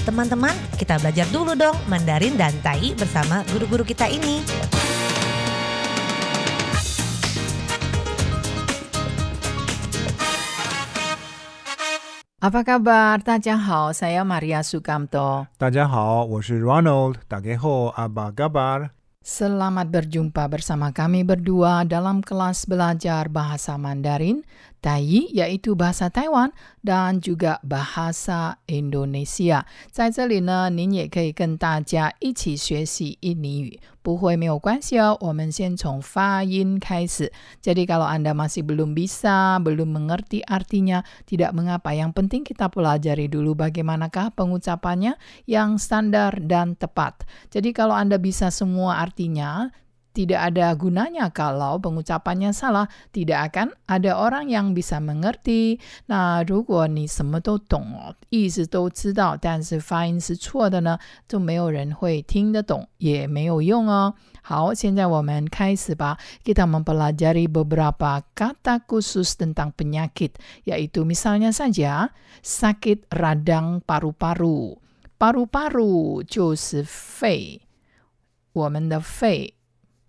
Teman-teman, kita belajar dulu dong Mandarin dan Tai bersama guru-guru kita ini. Apa kabar? Tadjahau, saya Maria Sukamto. Tadjahau, saya Ronald. Tageho, apa kabar? Selamat berjumpa bersama kami berdua dalam kelas belajar bahasa Mandarin Tai yaitu bahasa Taiwan dan juga bahasa Indonesia. 在这里呢，您也可以跟大家一起学习印尼语，不会没有关系哦。我们先从发音开始。Jadi kalau Anda masih belum bisa, belum mengerti artinya, tidak mengapa. Yang penting kita pelajari dulu bagaimanakah pengucapannya yang standar dan tepat. Jadi kalau Anda bisa semua artinya, tidak ada gunanya kalau pengucapannya salah, tidak akan ada orang yang bisa mengerti. 那如果你什么都懂哦，意思都知道，但是发音是错的呢，就没有人会听得懂，也没有用哦。好，现在我们开始吧。Kita mempelajari beberapa kata khusus tentang penyakit, yaitu misalnya saja sakit radang paru-paru. Paru-paru 就是肺，我们的肺。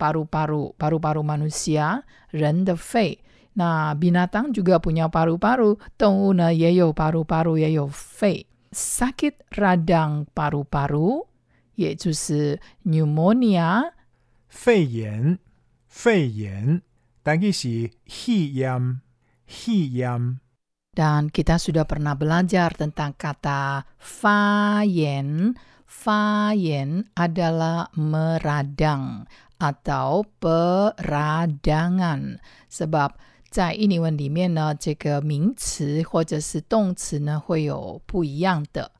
paru-paru, paru-paru manusia, ren de fei. Nah, binatang juga punya paru-paru, tong una yeyo paru-paru yeyo fei. Sakit radang paru-paru, yaitu pneumonia, fei yen, fei yen, tapi si hi yam, hi yam. Dan kita sudah pernah belajar tentang kata fayen. Fayen adalah meradang atau peradangan. Sebab 在印尼文里面呢，这个名词或者是动词呢会有不一样的。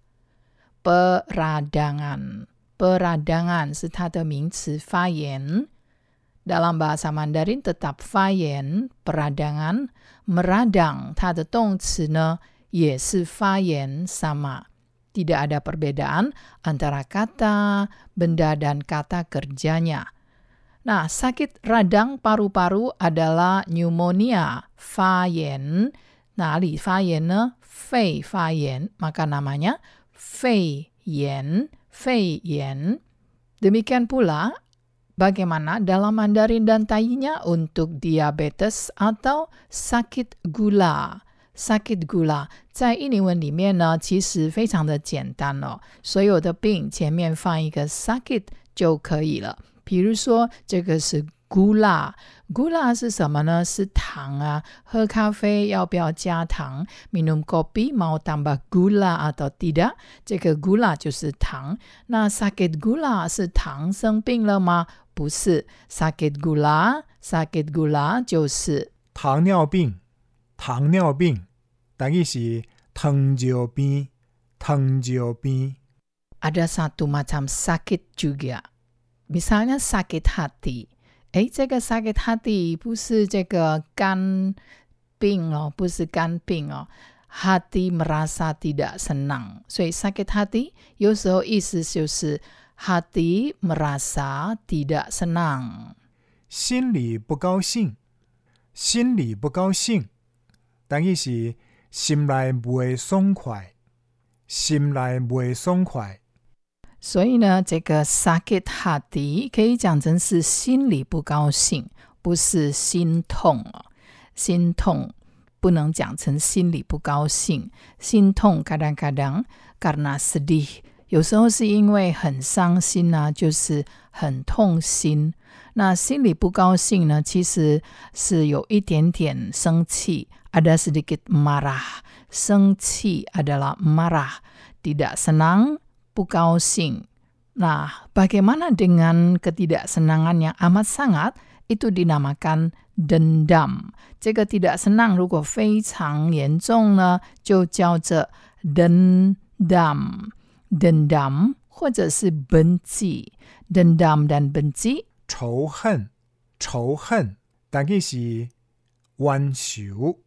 peradangan, peradangan 是它的名词发言。dalam bahasa Mandarin tetap fayen, peradangan, meradang, 它的动词呢也是发言 sama. Tidak ada perbedaan antara kata, benda, dan kata kerjanya. Nah, sakit radang paru-paru adalah pneumonia, fayen. Nah, li fayen ne, fei fayen, maka namanya fei yen, fei yen. Demikian pula bagaimana dalam Mandarin dan Tainya untuk diabetes atau sakit gula. sakit gula 在印尼文里面呢，其实非常的简单哦。所有的病前面放一个 sakit 就可以了。 比如说，这个是 gula，gula 是什么呢？是糖啊。喝咖啡要不要加糖？minum kopi mau tambah gula atau tidak？这个 gula 就是糖。那 sakit gula 是糖生病了吗？不是，sakit gula，sakit gula 就是糖尿病，糖尿病，但係是糖尿病，糖尿病。ada satu macam sakit juga. Misalnya sakit hati. 诶，这个 sakit hati 不是这个肝病哦，不是肝病哦。hati merasa tidak senang，所以 sakit hati 有时候意思就是 hati merasa tidak senang。心里不高兴，心里不高兴，但系是心内袂爽快，心内袂爽快。 所以呢，这个 sakit hati 可以讲成是心里不高兴，不是心痛哦。心痛不能讲成心里不高兴，心痛 kadang-kadang karena sedih，有时候是因为很伤心啊，就是很痛心。那心里不高兴呢，其实是有一点点生气，ada sedikit marah。生气 adalah marah，tidak senang。 不高兴。Nah, bagaimana dengan ketidaksenangan yang amat sangat? Itu dinamakan dendam. 这个 tidak senang 如果非常严重呢，就叫做 dendam。dendam 或者是 benci。dendam dan benci 仇恨，仇恨，但系是冤仇，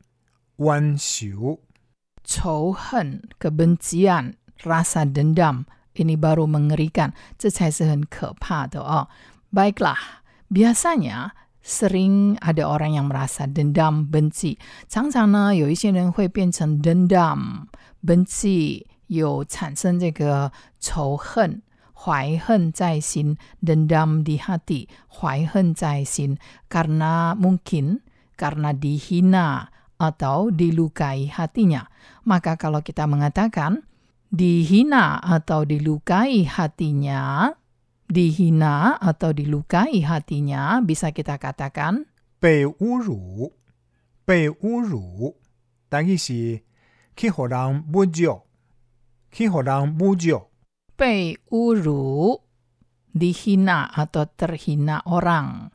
冤仇。仇恨 kebencian rasa dendam ini baru mengerikan，这才是很可怕的哦。Baiklah, biasanya sering ada orang yang merasa dendam benci，常常呢有一些人会变成 dendam benci 有产生这个仇恨、怀恨在心 dendam di hati, 怀恨在心 karena mungkin karena dihina atau dilukai hatinya. Maka kalau kita mengatakan dihina atau dilukai hatinya, dihina atau dilukai hatinya bisa kita katakan 被侮辱，被侮辱，等于是去互人侮辱，去互人侮辱。 被侮辱 dihina atau terhina orang.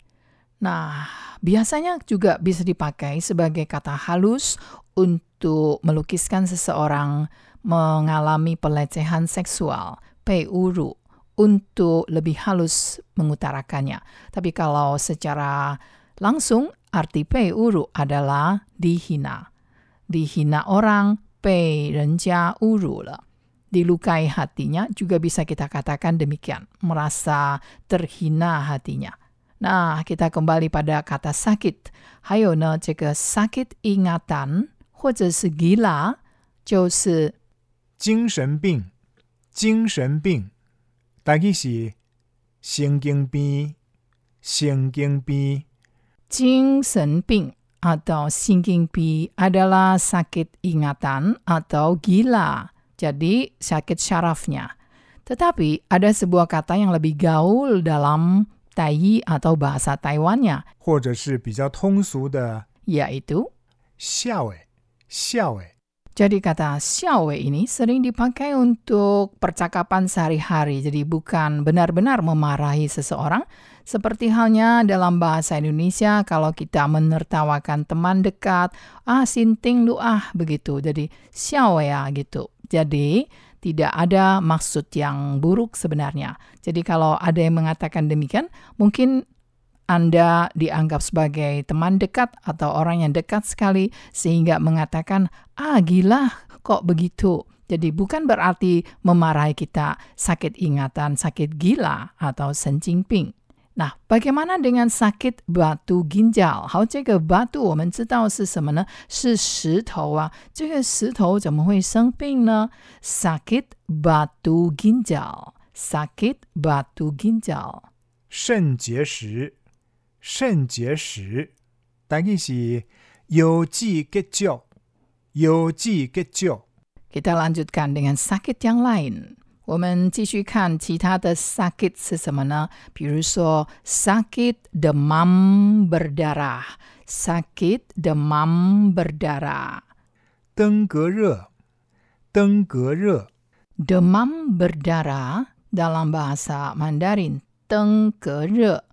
Nah, biasanya juga bisa dipakai sebagai kata halus untuk melukiskan seseorang mengalami pelecehan seksual, peuru, untuk lebih halus mengutarakannya. Tapi kalau secara langsung arti peuru adalah dihina. Dihina orang, pe renja uru lah. Dilukai hatinya juga bisa kita katakan demikian, merasa terhina hatinya. Nah, kita kembali pada kata sakit. 还有呢，这个 sakit ingatan 或者是 gila 就是精神病，精神病，等于是神经病，神经病。 精神病 atau sinking pi adalah sakit ingatan atau gila. Jadi sakit syarafnya. Tetapi ada sebuah kata yang lebih gaul dalam Taiyi atau bahasa Taiwannya, 或者是比较通俗的 yaitu 笑诶，笑诶， Jadi kata xiaowei ini sering dipakai untuk percakapan sehari-hari. Jadi bukan benar-benar memarahi seseorang. Seperti halnya dalam bahasa Indonesia kalau kita menertawakan teman dekat, ah sinting lu ah begitu. Jadi xiaowei ya gitu. Jadi tidak ada maksud yang buruk sebenarnya. Jadi kalau ada yang mengatakan demikian, mungkin anda dianggap sebagai teman dekat atau orang yang dekat sekali sehingga mengatakan, "Ah, gila, kok begitu?" Jadi bukan berarti memarahi kita sakit ingatan, sakit gila atau senjingping. Nah, bagaimana dengan sakit batu ginjal？好，这个 batu 我们知道是什么呢？是石头啊。这个石头怎么会生病呢？sakit batu ginjal，sakit batu ginjal。肾结石，肾结石，等于是腰肌结石，腰肌结石。 Kita lanjutkan dengan sakit yang lain. 我们继续看其他的 sakit 是什么呢？比如说 sakit demam berdarah, sakit demam berdarah. 登革热，登革热， Demam berdarah dalam bahasa Mandarin, tengkere.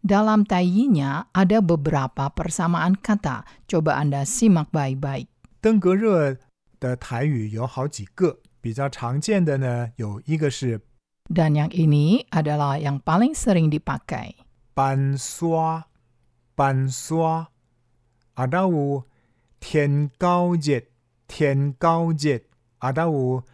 Dalam taiyinya ada beberapa persamaan kata. Coba Anda simak baik-baik. 登革热的台语有好几个， 比较常见的呢，有一个是 Dan yang ini adalah yang paling sering dipakai. 斑刷，斑刷，啊，da有天高热，天高热，啊，da有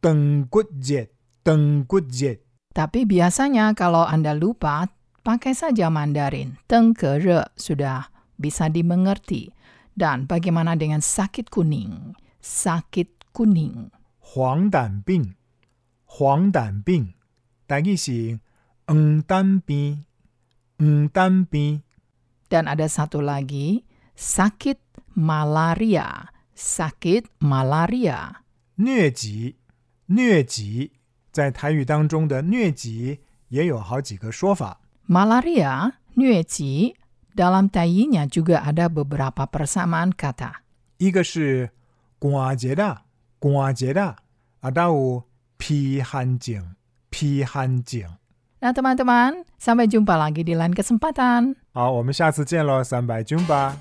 长骨热，长骨热。 Tapi biasanya kalau Anda lupa, pakai saja Mandarin. Tengkere sudah bisa dimengerti. Dan bagaimana dengan sakit kuning? Sakit kuning. 黄疸病，黄疸病，但伊是黄疸病，黄疸病。 Dan ada satu lagi, sakit malaria. Sakit malaria. 疟疾，疟疾，在台语当中的疟疾也有好几个说法。 Malaria, nyueci, dalam taiyinya juga ada beberapa persamaan kata. 一个是寒热啦， 寒热啦，啊，da 有皮汗症，皮汗症。Nah teman-teman, sampai jumpa lagi di lain kesempatan. 好，我们下次见喽，三百军吧。